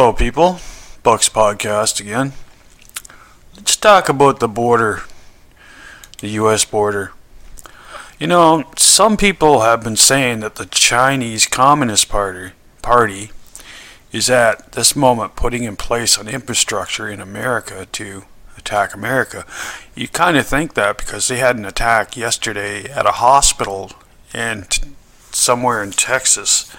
people. Bucks Podcast again. Let's talk about the border, the U.S. border. You know, some people have been saying that the Chinese Communist Party, Party is at this moment putting in place an infrastructure in America to attack America. You kind of think that because they had an attack yesterday at a hospital in somewhere in Texas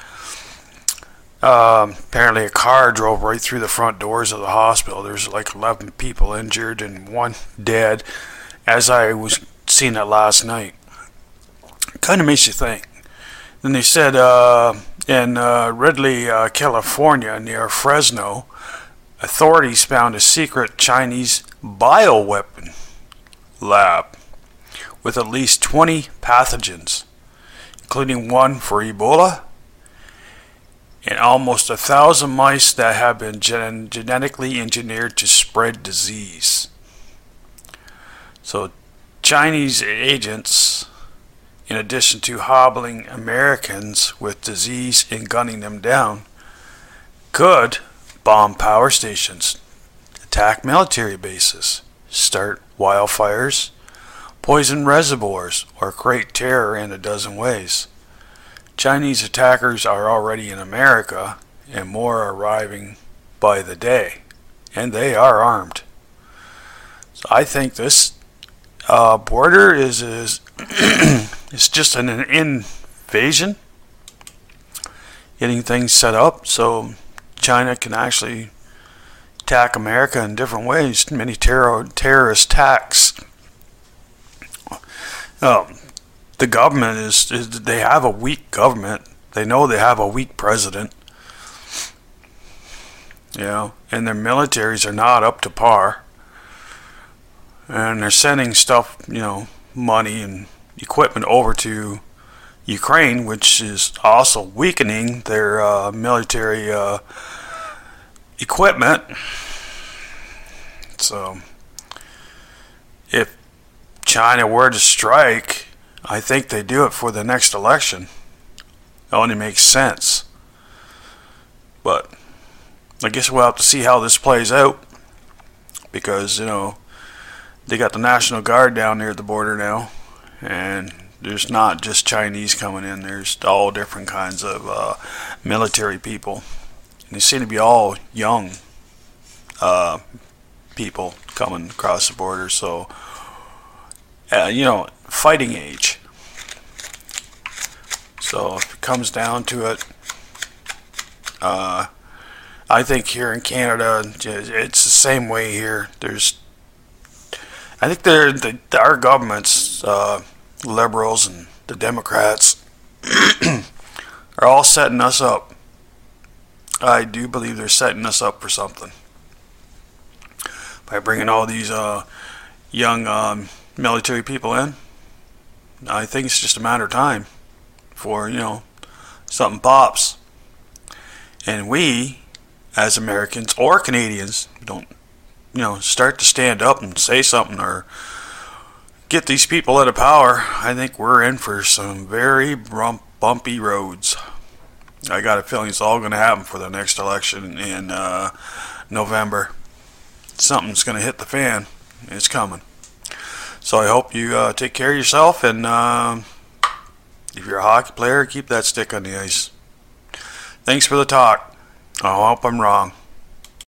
um, apparently, a car drove right through the front doors of the hospital. There's like 11 people injured and one dead, as I was seeing it last night. Kind of makes you think. Then they said uh, in uh, Reedley, uh, California, near Fresno, authorities found a secret Chinese bioweapon lab with at least 20 pathogens, including one for Ebola and almost a thousand mice that have been gen- genetically engineered to spread disease. So, Chinese agents, in addition to hobbling Americans with disease and gunning them down, could bomb power stations, attack military bases, start wildfires, poison reservoirs, or create terror in a dozen ways. Chinese attackers are already in America, and more are arriving by the day, and they are armed. So I think this uh, border is is is just an invasion, getting things set up so China can actually attack America in different ways. Many terror terrorist attacks. Um, the government is, is they have a weak government. They know they have a weak president. You know, and their militaries are not up to par. And they're sending stuff, you know, money and equipment over to Ukraine, which is also weakening their uh, military uh, equipment. So, if China were to strike, I think they do it for the next election. It only makes sense. But I guess we'll have to see how this plays out. Because, you know, they got the National Guard down there at the border now. And there's not just Chinese coming in, there's all different kinds of uh, military people. And they seem to be all young uh, people coming across the border. So, uh, you know, fighting age. So if it comes down to it, uh, I think here in Canada, it's the same way here. There's, I think they're, the, our governments, uh, liberals and the Democrats, are all setting us up. I do believe they're setting us up for something by bringing all these uh, young um, military people in. I think it's just a matter of time for, you know, something pops. And we, as Americans or Canadians, don't, you know, start to stand up and say something or get these people out of power, I think we're in for some very bumpy roads. I got a feeling it's all going to happen for the next election in uh, November. Something's going to hit the fan. It's coming. So I hope you uh, take care of yourself, and uh, if you're a hockey player, keep that stick on the ice. Thanks for the talk. I hope I'm wrong.